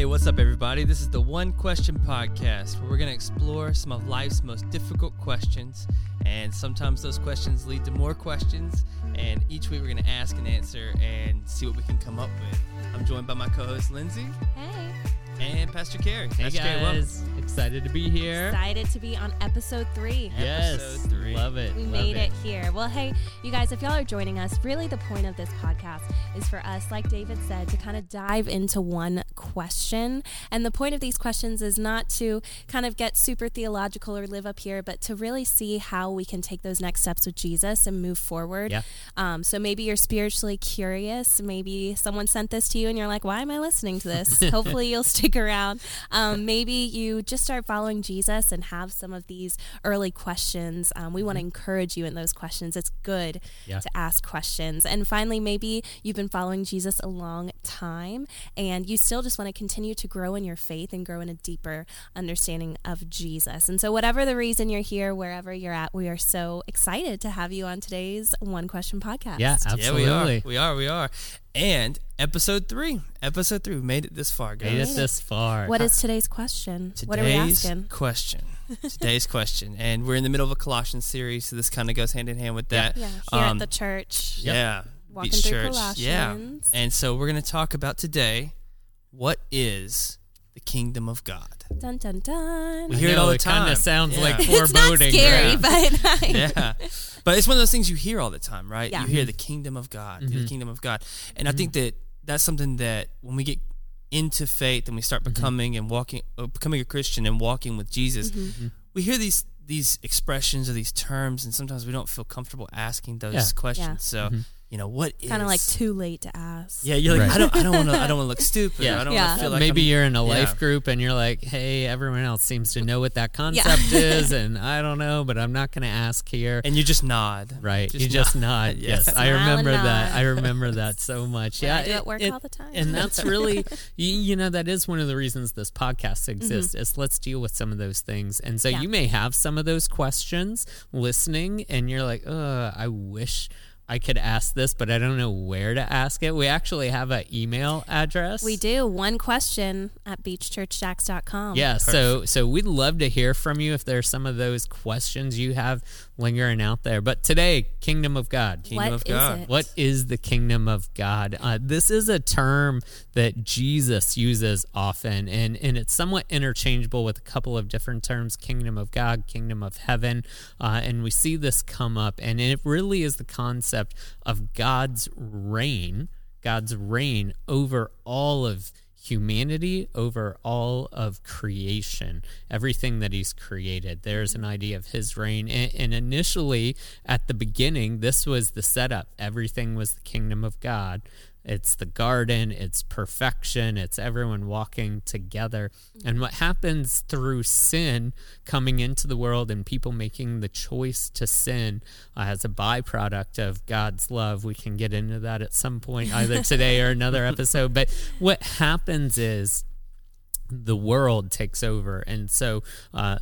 Hey, what's up, everybody? This is the One Question Podcast, where we're going to explore some of life's most difficult questions. And sometimes those questions lead to more questions. And each week we're going to ask and answer and see what we can come up with. I'm joined by my co host, Lindsay. Hey. And Pastor Carey. Hey Pastor guys, Carey, excited to be here. Excited to be on episode three. Yes, Episode three. love it. We love made it. here. Well, hey, you guys, if y'all are joining us, really the point of this podcast is for us, like David said, to kind of dive into one question. And the point of these questions is not to kind of get super theological or live up here, but to really see how we can take those next steps with Jesus and move forward. Yeah. Um, so maybe you're spiritually curious. Maybe someone sent this to you and you're like, why am I listening to this? Hopefully you'll stick around. Um, maybe you just start following Jesus and have some of these early questions. Um, we want to encourage you in those questions. It's good Yeah. to ask questions. And finally, maybe you've been following Jesus a long time and you still just want to continue to grow in your faith and grow in a deeper understanding of Jesus. And so, whatever the reason you're here, wherever you're at, we are so excited to have you on today's One Question podcast. Yeah, Yeah, absolutely. we are. We are. We are. And episode three. Episode three. We made it this far, guys. Made it this far. What is today's question? Today's what are we asking? question. Today's question. And we're in the middle of a Colossians series, so this kind of goes hand in hand with that. Yeah, here Um, at the church. Yeah. Walking Beach through Church. Yeah. And so we're going to talk about today what is the kingdom of God? Dun dun dun. We I hear it all the it kind time. of sounds Yeah. like it's not foreboding. scary, right? but yeah. But it's one of those things you hear all the time, right? Yeah. You hear the kingdom of God, the Mhm. kingdom of God. And I think that that's something that when we get into faith and we start becoming and walking uh, becoming a Christian and walking with Jesus, Mm-hmm. we hear these these expressions or these terms and sometimes we don't feel comfortable asking those Yeah. questions. So, you know, what is kind of like too late to ask. Yeah, you're like Right. I don't I don't want to I don't want to look stupid. Yeah. I don't Yeah. want to feel like Maybe I'm- you're in a yeah. life group and you're like, hey, everyone else seems to know what that concept is, and I don't know, but I'm not going to ask here. and you just nod. Right, Just you just nod. nod. Yes. Yes, I remember that. I remember that so much. Yeah, I do at work all the time. and that's really, you, you know, that is one of the reasons this podcast exists. Mm-hmm. Is let's deal with some of those things. And so Yeah. you may have some of those questions listening, and you're like, "Uh, I wish." I could ask this, but I don't know where to ask it. We actually have an email address. We do one question at beachchurchjacks.com. Yeah, so so we'd love to hear from you if there's some of those questions you have lingering out there. But today, Kingdom of God. Kingdom What of is God. it? What is the kingdom of God? Uh, this is a term that Jesus uses often, and, and it's somewhat interchangeable with a couple of different terms kingdom of God, kingdom of heaven. Uh, and we see this come up, and it really is the concept of God's reign, God's reign over all of humanity over all of creation, everything that he's created. There's an mm-hmm. idea of his reign. And, and initially, at the beginning, this was the setup. Everything was the kingdom of God. It's the garden, it's perfection, it's everyone walking together. And what happens through sin coming into the world and people making the choice to sin uh, as a byproduct of God's love, we can get into that at some point, either today or another episode. But what happens is the world takes over. And so, uh,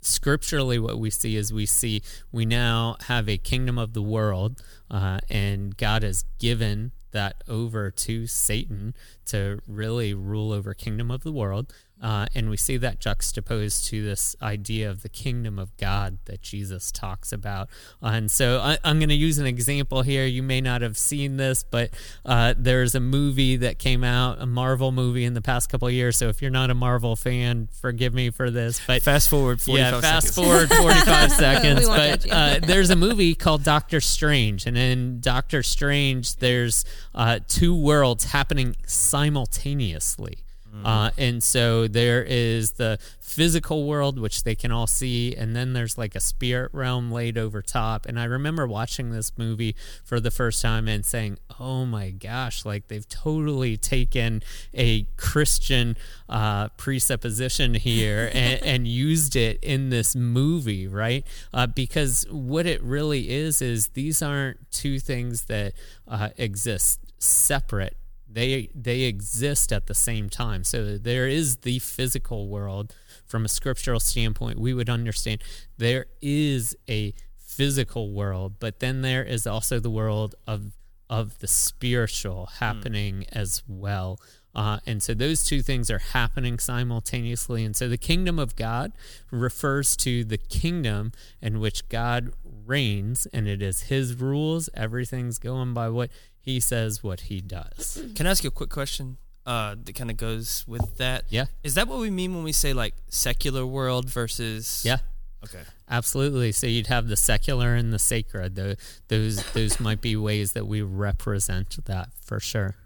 scripturally, what we see is we see we now have a kingdom of the world, uh, and God has given that over to Satan to really rule over kingdom of the world. Uh, and we see that juxtaposed to this idea of the kingdom of God that Jesus talks about. Uh, and so I, I'm going to use an example here. You may not have seen this, but uh, there's a movie that came out, a Marvel movie in the past couple of years. So if you're not a Marvel fan, forgive me for this. But Fast forward 45 yeah, fast seconds. forward 45 seconds. But uh, there's a movie called Doctor Strange, and in Doctor Strange, there's uh, two worlds happening simultaneously. Uh, and so there is the physical world, which they can all see, and then there's like a spirit realm laid over top. And I remember watching this movie for the first time and saying, "Oh my gosh!" Like they've totally taken a Christian uh, presupposition here and, and used it in this movie, right? Uh, because what it really is is these aren't two things that uh, exist separate they they exist at the same time so there is the physical world from a scriptural standpoint we would understand there is a physical world but then there is also the world of of the spiritual happening as well Uh, and so those two things are happening simultaneously. And so the kingdom of God refers to the kingdom in which God reigns, and it is his rules. Everything's going by what he says, what he does. Can I ask you a quick question? Uh, that kind of goes with that. Yeah. Is that what we mean when we say like secular world versus? Yeah. Okay. Absolutely. So you'd have the secular and the sacred. The, those those might be ways that we represent that for sure.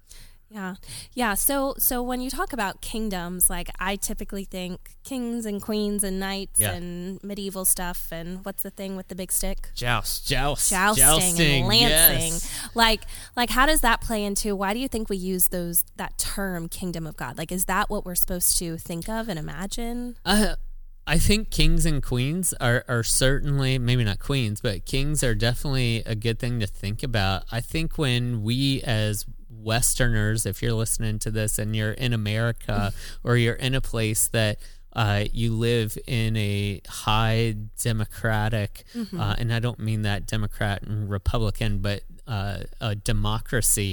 Yeah. Yeah. So so when you talk about kingdoms, like I typically think kings and queens and knights Yeah. and medieval stuff and what's the thing with the big stick? Joust. Joust, Jousting, and lancing. yes. Like like how does that play into why do you think we use those that term kingdom of God? Like is that what we're supposed to think of and imagine? Uh, I think kings and queens are, are certainly, maybe not queens, but kings are definitely a good thing to think about. I think when we as Westerners, if you're listening to this and you're in America or you're in a place that uh, you live in a high democratic, uh, and I don't mean that Democrat and Republican, but uh, a democracy,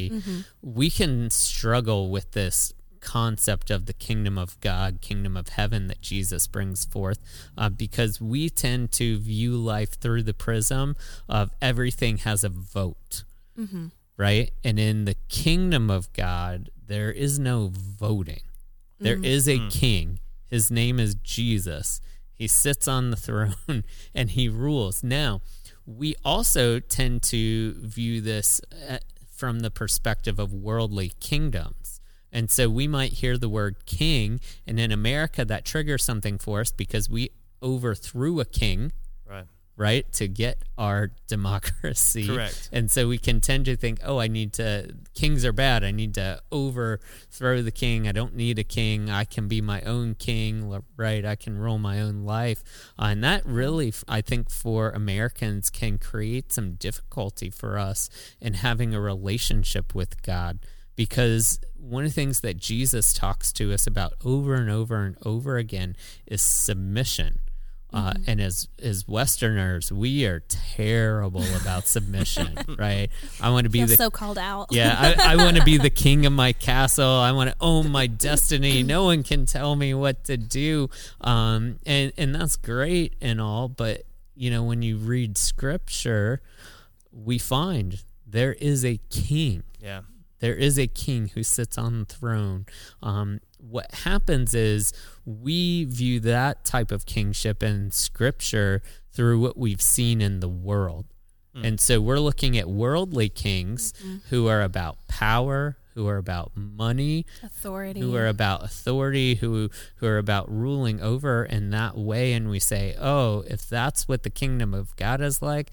we can struggle with this concept of the kingdom of God, kingdom of heaven that Jesus brings forth, uh, because we tend to view life through the prism of everything has a vote, right? And in the kingdom of God, there is no voting. There is a king. His name is Jesus. He sits on the throne and he rules. Now, we also tend to view this uh, from the perspective of worldly kingdoms. And so we might hear the word king, and in America, that triggers something for us because we overthrew a king, Right. to get our democracy. Correct. And so we can tend to think, oh, I need to, kings are bad. I need to overthrow the king. I don't need a king. I can be my own king, right? I can rule my own life. Uh, and that really, i think, for Americans can create some difficulty for us in having a relationship with God. Because one of the things that Jesus talks to us about over and over and over again is submission. Uh, and as as Westerners, we are terrible about submission, right? I want to be the so called out. yeah, I, I want to be the king of my castle. I want to own my destiny. No one can tell me what to do. Um, and and that's great and all, but you know, when you read scripture, we find there is a king. Yeah. There is a king who sits on the throne. Um, what happens is we view that type of kingship in scripture through what we've seen in the world. Mm. And so we're looking at worldly kings mm-hmm. who are about power, who are about money, Authority. who are about authority, who who are about ruling over in that way and we say, "Oh, if that's what the kingdom of God is like,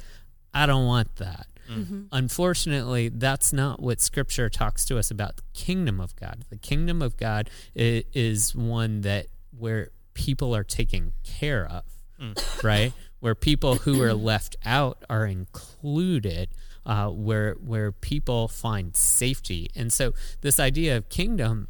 I don't want that." Mm-hmm. Unfortunately, that's not what scripture talks to us about the kingdom of God. The kingdom of God is one that where people are taken care of, mm. right? Where people who are left out are included, uh, where where people find safety. And so this idea of kingdom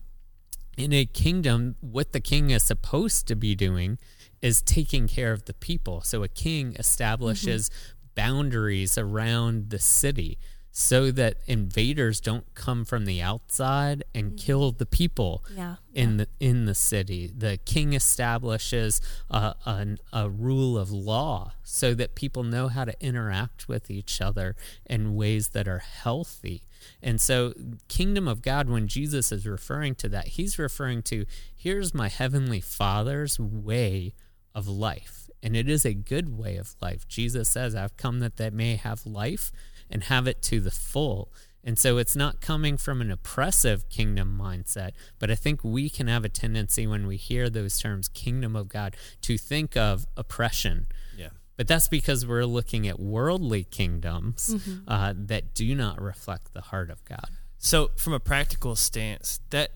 in a kingdom, what the king is supposed to be doing is taking care of the people. So a king mm-hmm. establishes boundaries around the city so that invaders don't come from the outside and mm-hmm. kill the people Yeah. in the in the city. The king establishes a, an, a rule of law so that people know how to interact with each other in ways that are healthy. And so, kingdom of God, when Jesus is referring to that, he's referring to here's my heavenly Father's way of life. And it is a good way of life. Jesus says, I've come that they may have life and have it to the full. And so it's not coming from an oppressive kingdom mindset, but I think we can have a tendency when we hear those terms, kingdom of God, to think of oppression. Yeah. But that's because we're looking at worldly kingdoms uh, that do not reflect the heart of God. So, from a practical stance, that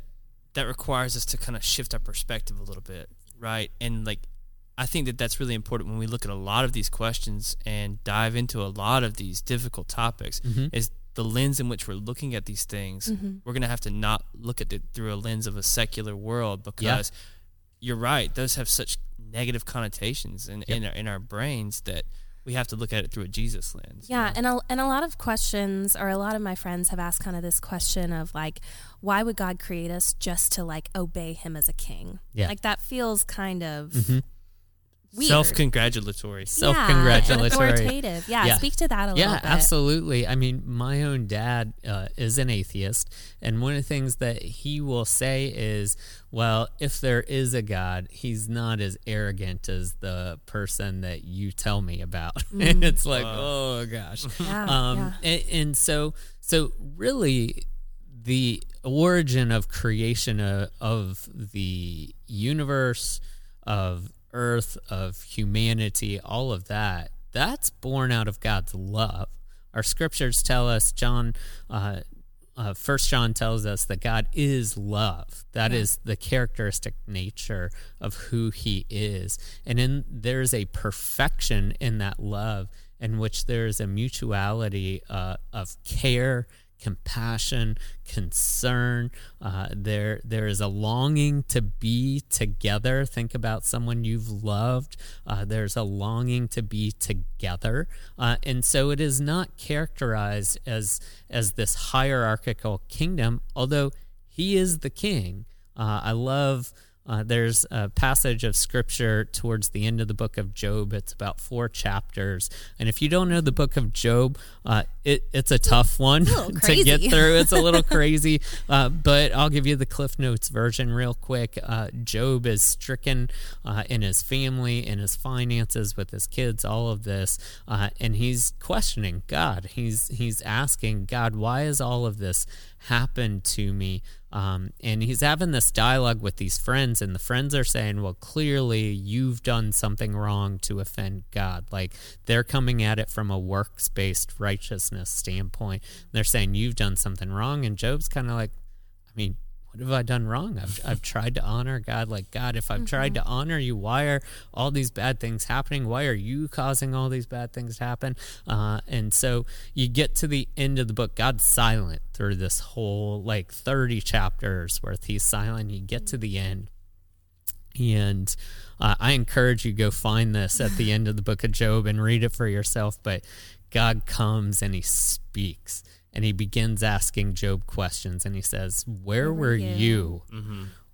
that requires us to kind of shift our perspective a little bit, right? And like, I think that that's really important when we look at a lot of these questions and dive into a lot of these difficult topics. Mm-hmm. Is the lens in which we're looking at these things? Mm-hmm. We're gonna have to not look at it through a lens of a secular world because you're right; those have such negative connotations in in, our, in our brains that we have to look at it through a Jesus lens. Yeah, and a, and a lot of questions, or a lot of my friends have asked kind of this question of like, why would God create us just to like obey Him as a king? Yeah. like that feels kind of mm-hmm. Weird. Self congratulatory. Yeah, Self-congratulatory. and authoritative. Yeah, Yeah. speak to that a little bit. Yeah, bit. absolutely. I mean, my own dad uh, is an atheist, and one of the things that he will say is, "Well, if there is a God, he's not as arrogant as the person that you tell me about." and it's like, oh gosh. Mm. Yeah, um, yeah. And, and so, so really, the origin of creation of, of the universe, of earth, of humanity, all of that, that's born out of God's love. Our scriptures tell us, John, uh, uh, First John tells us that God is love. That is the characteristic nature of who He is, and in there is a perfection in that love, in which there is a mutuality uh, of care, compassion, concern. Uh, there, there is a longing to be together. Think about someone you've loved. Uh, there's a longing to be together, uh, and so it is not characterized as as this hierarchical kingdom. Although he is the king, uh, I love. Uh, there's a passage of scripture towards the end of the book of Job. It's about four chapters, and if you don't know the book of Job, uh, it, it's a tough one little to get through. It's a little crazy, uh, but I'll give you the Cliff Notes version real quick. Uh, Job is stricken uh, in his family, in his finances, with his kids, all of this, uh, and he's questioning God. He's he's asking God, why is all of this happened to me? Um, and he's having this dialogue with these friends, and the friends are saying, Well, clearly you've done something wrong to offend God. Like they're coming at it from a works based righteousness standpoint. They're saying, You've done something wrong. And Job's kind of like, I mean, what have I done wrong? I've, I've tried to honor God. Like, God, if I've tried to honor you, why are all these bad things happening? Why are you causing all these bad things to happen? Uh, and so you get to the end of the book, God's silent through this whole like 30 chapters worth. He's silent. You get to the end. And uh, I encourage you go find this at the end of the book of Job and read it for yourself. But God comes and he speaks and he begins asking Job questions and he says, Where were you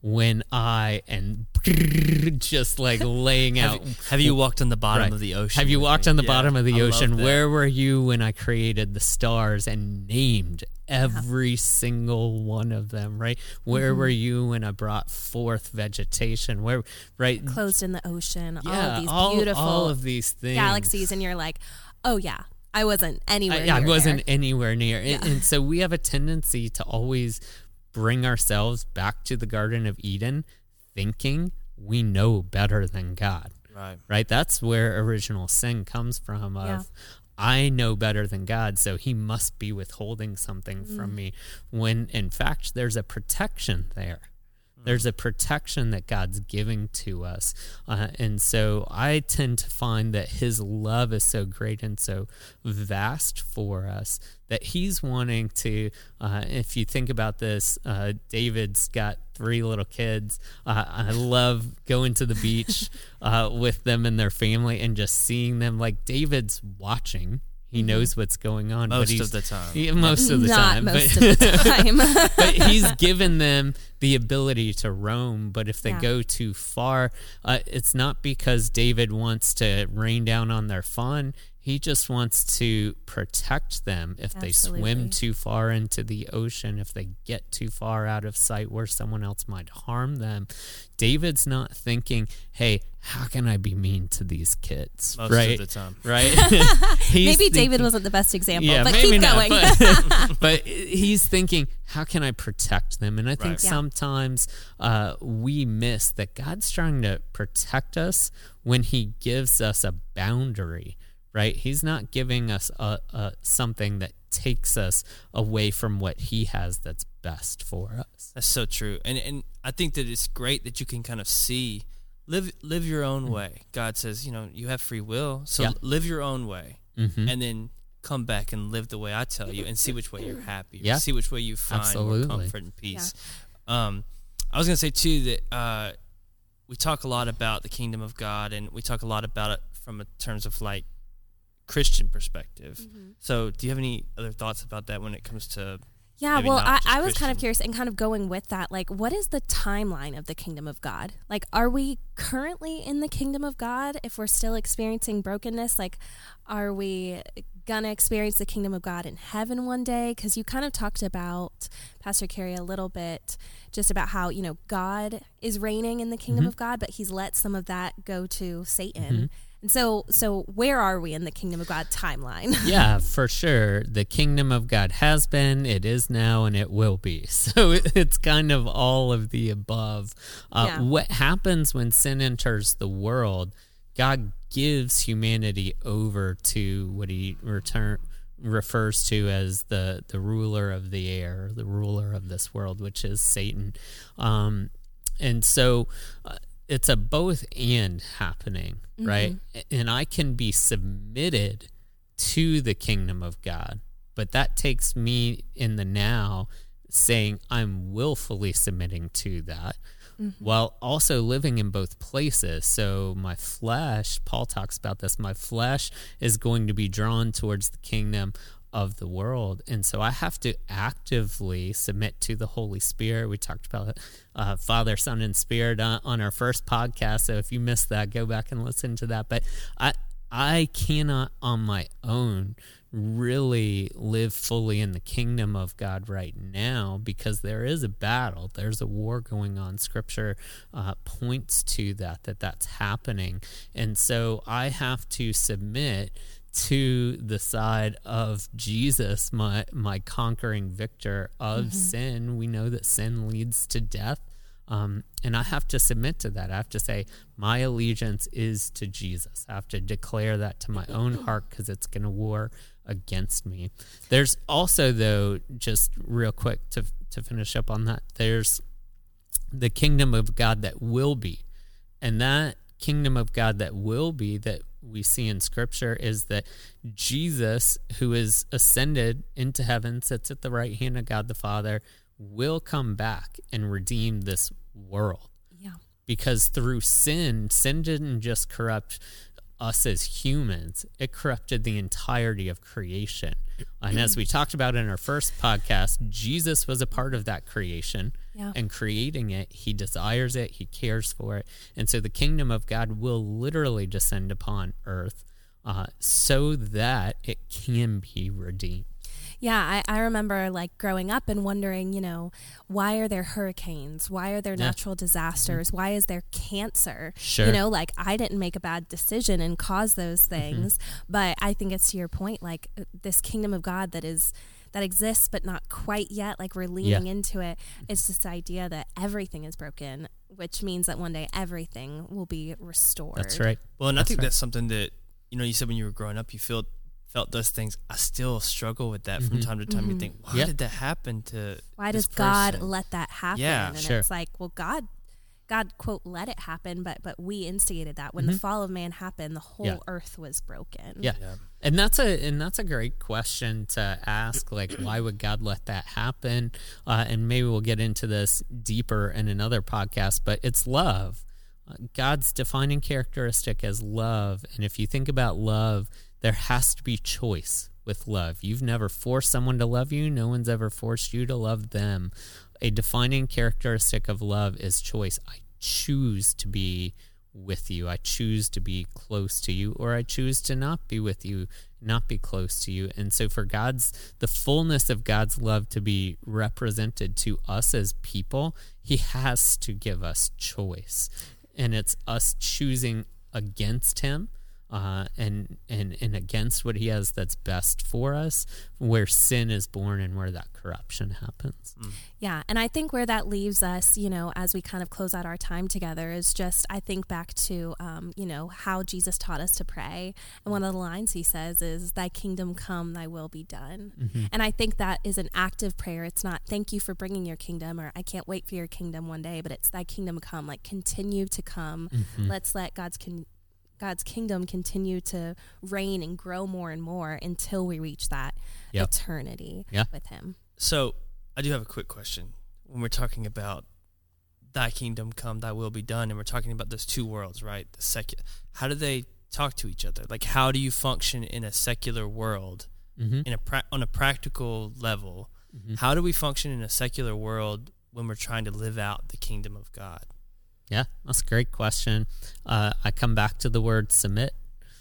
when I and just like laying out Have you walked on the bottom Right. of the ocean? have you walked on the Yeah, bottom of the I ocean? Where were you when I created the stars and named every single one of them? Right? Where Mm-hmm. were you when I brought forth vegetation? Where right? Closed in the ocean, all yeah, of these all, beautiful all of these things. galaxies, and you're like, oh yeah, I wasn't anywhere. I, near I wasn't there. anywhere near. And- And, so we have a tendency to always bring ourselves back to the Garden of Eden thinking we know better than God. Right. Right? That's where original sin comes from of Yeah. I know better than God, so he must be withholding something Mm. from me when in fact there's a protection there. There's a protection that God's giving to us. Uh, and so I tend to find that His love is so great and so vast for us that He's wanting to, uh, if you think about this, uh, David's got three little kids. Uh, I love going to the beach uh, with them and their family and just seeing them. Like David's watching. He knows what's going on. but Most he's, of the time. Yeah, most of the Not time. most but- of the time. but he's given them the ability to roam. But if they Yeah. go too far, uh, it's not because David wants to rain down on their fun. He just wants to protect them if they swim too far into the ocean, if they get too far out of sight where someone else might harm them. David's not thinking, hey, how can I be mean to these kids? Most right? of the time. Right? He's Maybe thinking- David wasn't the best example, yeah, but keep not, going. But, but he's thinking, how can I protect them? And I think Right. Yeah. sometimes uh, we miss that God's trying to protect us when He gives us a boundary. Right? He's not giving us a, a something that takes us away from what He has that's best for us. That's so true. And and I think that it's great that you can kind of see live live your own way. God says, you know, you have free will, so Mm-hmm. Yeah. live your own way. Mhm. And then come back and live the way I tell you and see which way you're happy. Yeah. See which way you find more Absolutely. comfort and peace. Um I was going to say too that uh we talk a lot about the kingdom of God and we talk a lot about it from a terms of like Christian perspective. Mm-hmm. So, do you have any other thoughts about that when it comes to Yeah, well, I, I was kind of curious and kind of going with that. Like, what is the timeline of the kingdom of God? Like, are we currently in the kingdom of God if we're still experiencing brokenness? Like, are we going to experience the kingdom of God in heaven one day? Because you kind of talked about, Pastor Carey, a little bit just about how, you know, God is reigning in the kingdom mm-hmm. of God, but he's let some of that go to Satan. Mm-hmm. And so, so where are we in the kingdom of God timeline? yeah, for sure. The kingdom of God has been, it is now, and it will be. So it- it's kind of all of the above. Uh, Yeah. What happens when sin enters the world? God gives humanity over to what he return refers to as the the ruler of the air, the ruler of this world, which is Satan. Um, and so uh, it's a both and happening, mm-hmm. right? And I can be submitted to the kingdom of God, but that takes me in the now saying I'm willfully submitting to that. Mm-hmm. While also living in both places. So, my flesh, Paul talks about this, my flesh is going to be drawn towards the kingdom of the world. And so I have to actively submit to the Holy Spirit. We talked about uh, Father, Son, and Spirit on, on our first podcast. So if you missed that, go back and listen to that. But I, I cannot on my own really live fully in the kingdom of God right now because there is a battle. There's a war going on. Scripture uh, points to that, that that's happening. And so I have to submit to the side of Jesus, my my conquering victor of sin. We know that sin leads to death. Um, and I have to submit to that. I have to say, my allegiance is to Jesus. I have to declare that to my own heart because it's going to war against me. There's also, though, just real quick to, to finish up on that, there's the kingdom of God that will be. And that kingdom of God that will be that we see in scripture is that Jesus, who is ascended into heaven, sits at the right hand of God the Father, will come back and redeem this world. yeah. Because through sin, sin didn't just corrupt us as humans, it corrupted the entirety of creation. And as we talked about in our first podcast, Jesus was a part of that creation Yeah. and creating it. He desires it, he cares for it. And so the kingdom of God will literally descend upon earth uh, so that it can be redeemed. Yeah, I, I remember like growing up and wondering, you know, why are there hurricanes? Why are there Yeah. natural disasters? Why is there cancer? Sure. You know, like I didn't make a bad decision and cause those Mm-hmm. things, but I think it's to your point, like uh, this kingdom of God that is that exists but not quite yet. Like we're leaning into it. It's this idea that everything is broken, which means that one day everything will be restored. That's right. Well, and I think right. that's something that you know. You said when you were growing up, you felt felt those things. I still struggle with that from time to time. You think, why Mm-hmm. Did that happen to? why this does God person? let that happen? Yeah, and sure. it's like, well, God, God quote let it happen, but but we instigated that when the fall of man happened, the whole Mm-hmm. Yeah. earth was broken. Yeah. Yeah. And that's a and that's a great question to ask. Like, why would God let that happen? Uh, and maybe we'll get into this deeper in another podcast. But it's love. Uh, God's defining characteristic as love. And if you think about love, there has to be choice with love. You've never forced someone to love you. No one's ever forced you to love them. A defining characteristic of love is choice. I choose to be with you. I choose to be close to you, or I choose to not be with you, not be close to you. And so, for God's, the fullness of God's love to be represented to us as people, He has to give us choice. And it's us choosing against Him. Uh, and, and and against what he has that's best for us, where sin is born and where that corruption happens. Yeah, and I think where that leaves us, you know, as we kind of close out our time together, is just I think back to, um, you know, how Jesus taught us to pray, and one of the lines he says is, "Thy kingdom come, Thy will be done." And I think that is an active prayer. It's not "Thank you for bringing your kingdom" or "I can't wait for your kingdom one day," but it's "Thy kingdom come." Like continue to come. Let's let God's con- God's kingdom continue to reign and grow more and more until we reach that Yep. eternity Yeah. with Him. So I do have a quick question. When we're talking about Thy kingdom come, Thy will be done, and we're talking about those two worlds, right? The second, how do they talk to each other? Like, how do you function in a secular world, Mm-hmm. in a pra- on a practical level? Mm-hmm. How do we function in a secular world when we're trying to live out the kingdom of God? Yeah, that's a great question. Uh, I come back to the word submit.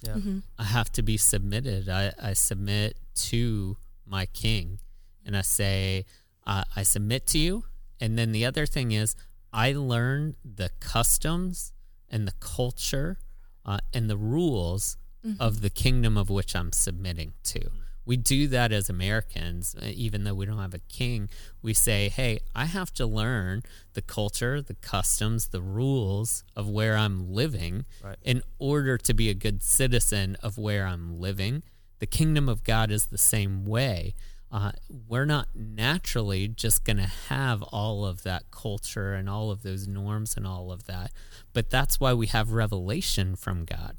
Yeah. Mm-hmm. I have to be submitted. I, I submit to my king and I say, uh, I submit to you. And then the other thing is, I learn the customs and the culture uh, and the rules of the kingdom of which I'm submitting to. We do that as Americans, uh, even though we don't have a king. We say, hey, I have to learn the culture, the customs, the rules of where I'm living Right. in order to be a good citizen of where I'm living. The kingdom of God is the same way. Uh, we're not naturally just going to have all of that culture and all of those norms and all of that. But that's why we have revelation from God.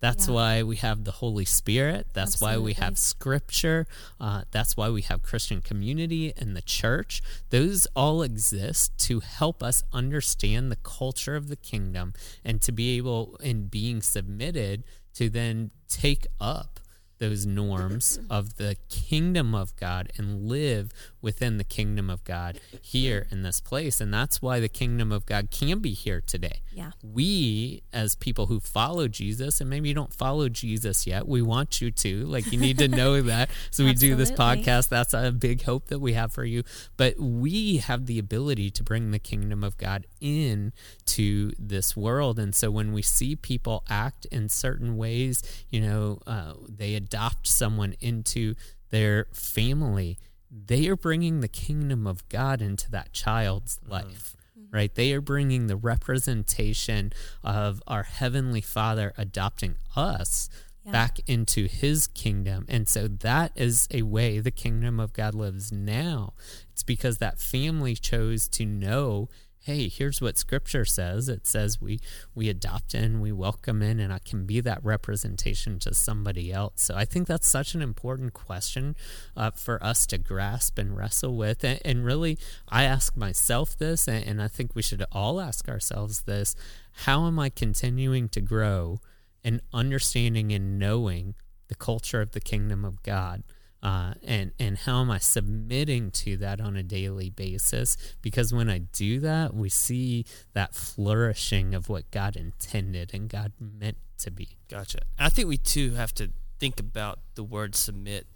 That's Yeah. why we have the Holy Spirit. That's why we have scripture. Uh, that's why we have Christian community and the church. Those all exist to help us understand the culture of the kingdom and to be able, in being submitted, to then take up those norms of the kingdom of God and live within the kingdom of God here in this place. And that's why the kingdom of God can be here today. Yeah. We, as people who follow Jesus, and maybe you don't follow Jesus yet, we want you to. Like, you need to know that. So, we do this podcast. That's a big hope that we have for you. But we have the ability to bring the kingdom of God in to this world. And so, when we see people act in certain ways, you know, uh, they adopt someone into their family, they are bringing the kingdom of God into that child's mm-hmm. life. Mm-hmm. Right? They are bringing the representation of our Heavenly Father adopting us Yeah. back into His kingdom. And so that is a way the kingdom of God lives now. It's because that family chose to know hey, here's what scripture says. It says we we adopt in, we welcome in, and I can be that representation to somebody else. So I think that's such an important question uh, for us to grasp and wrestle with. And, and really, I ask myself this, and, and I think we should all ask ourselves this: How am I continuing to grow in understanding and knowing the culture of the kingdom of God? Uh, and and how am I submitting to that on a daily basis? Because when I do that, we see that flourishing of what God intended and God meant to be. Gotcha. I think we too have to think about the word submit,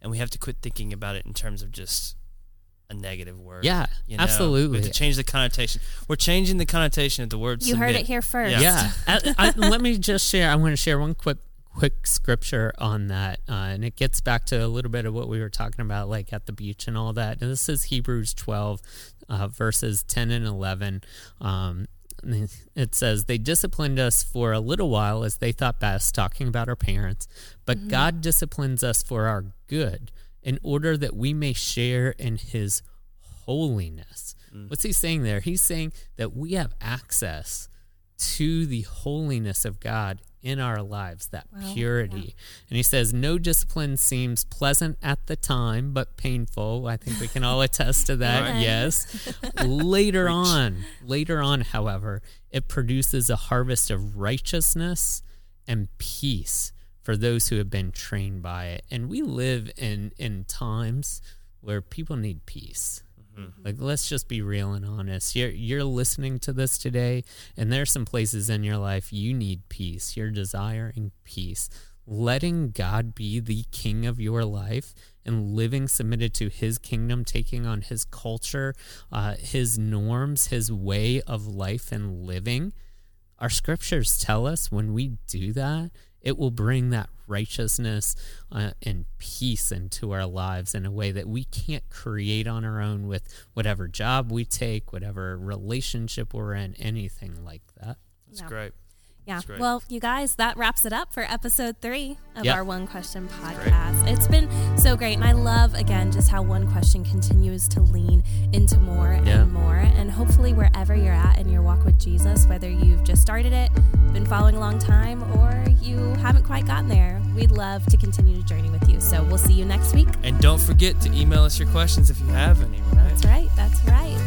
and we have to quit thinking about it in terms of just a negative word. Yeah, You know? absolutely. We have to change the connotation. We're changing the connotation of the word You submit. heard it here first. Yeah. Yeah, I, I, let me just share. I want to share one quick quick scripture on that, uh, and it gets back to a little bit of what we were talking about, like at the beach and all that. And this is Hebrews twelve, uh, verses ten and eleven. Um, it says they disciplined us for a little while as they thought best, talking about our parents, but God disciplines us for our good, in order that we may share in His holiness. What's he saying there? He's saying that we have access to the holiness of God in our lives, that Wow, purity. And he says, No discipline seems pleasant at the time, but painful. I think we can all attest to that, yes. later on, later on, however, it produces a harvest of righteousness and peace for those who have been trained by it. And we live in, in times where people need peace. Like let's just be real and honest. You're you're listening to this today and there's some places in your life you need peace. You're desiring peace. Letting God be the king of your life and living submitted to his kingdom, taking on his culture, uh, his norms, his way of life and living. Our scriptures tell us when we do that, it will bring that righteousness uh, and peace into our lives in a way that we can't create on our own with whatever job we take, whatever relationship we're in, anything like that. That's Yeah. great. Yeah. Well, you guys, that wraps it up for episode three of Yeah. our One Question podcast. It's been so great. And I love, again, just how One Question continues to lean into more Yeah. and more. And hopefully, wherever you're at in your walk with Jesus, whether you've just started it, been following a long time, or you haven't quite gotten there, we'd love to continue to journey with you. So we'll see you next week. And don't forget to email us your questions if you have any, right? That's right. That's right.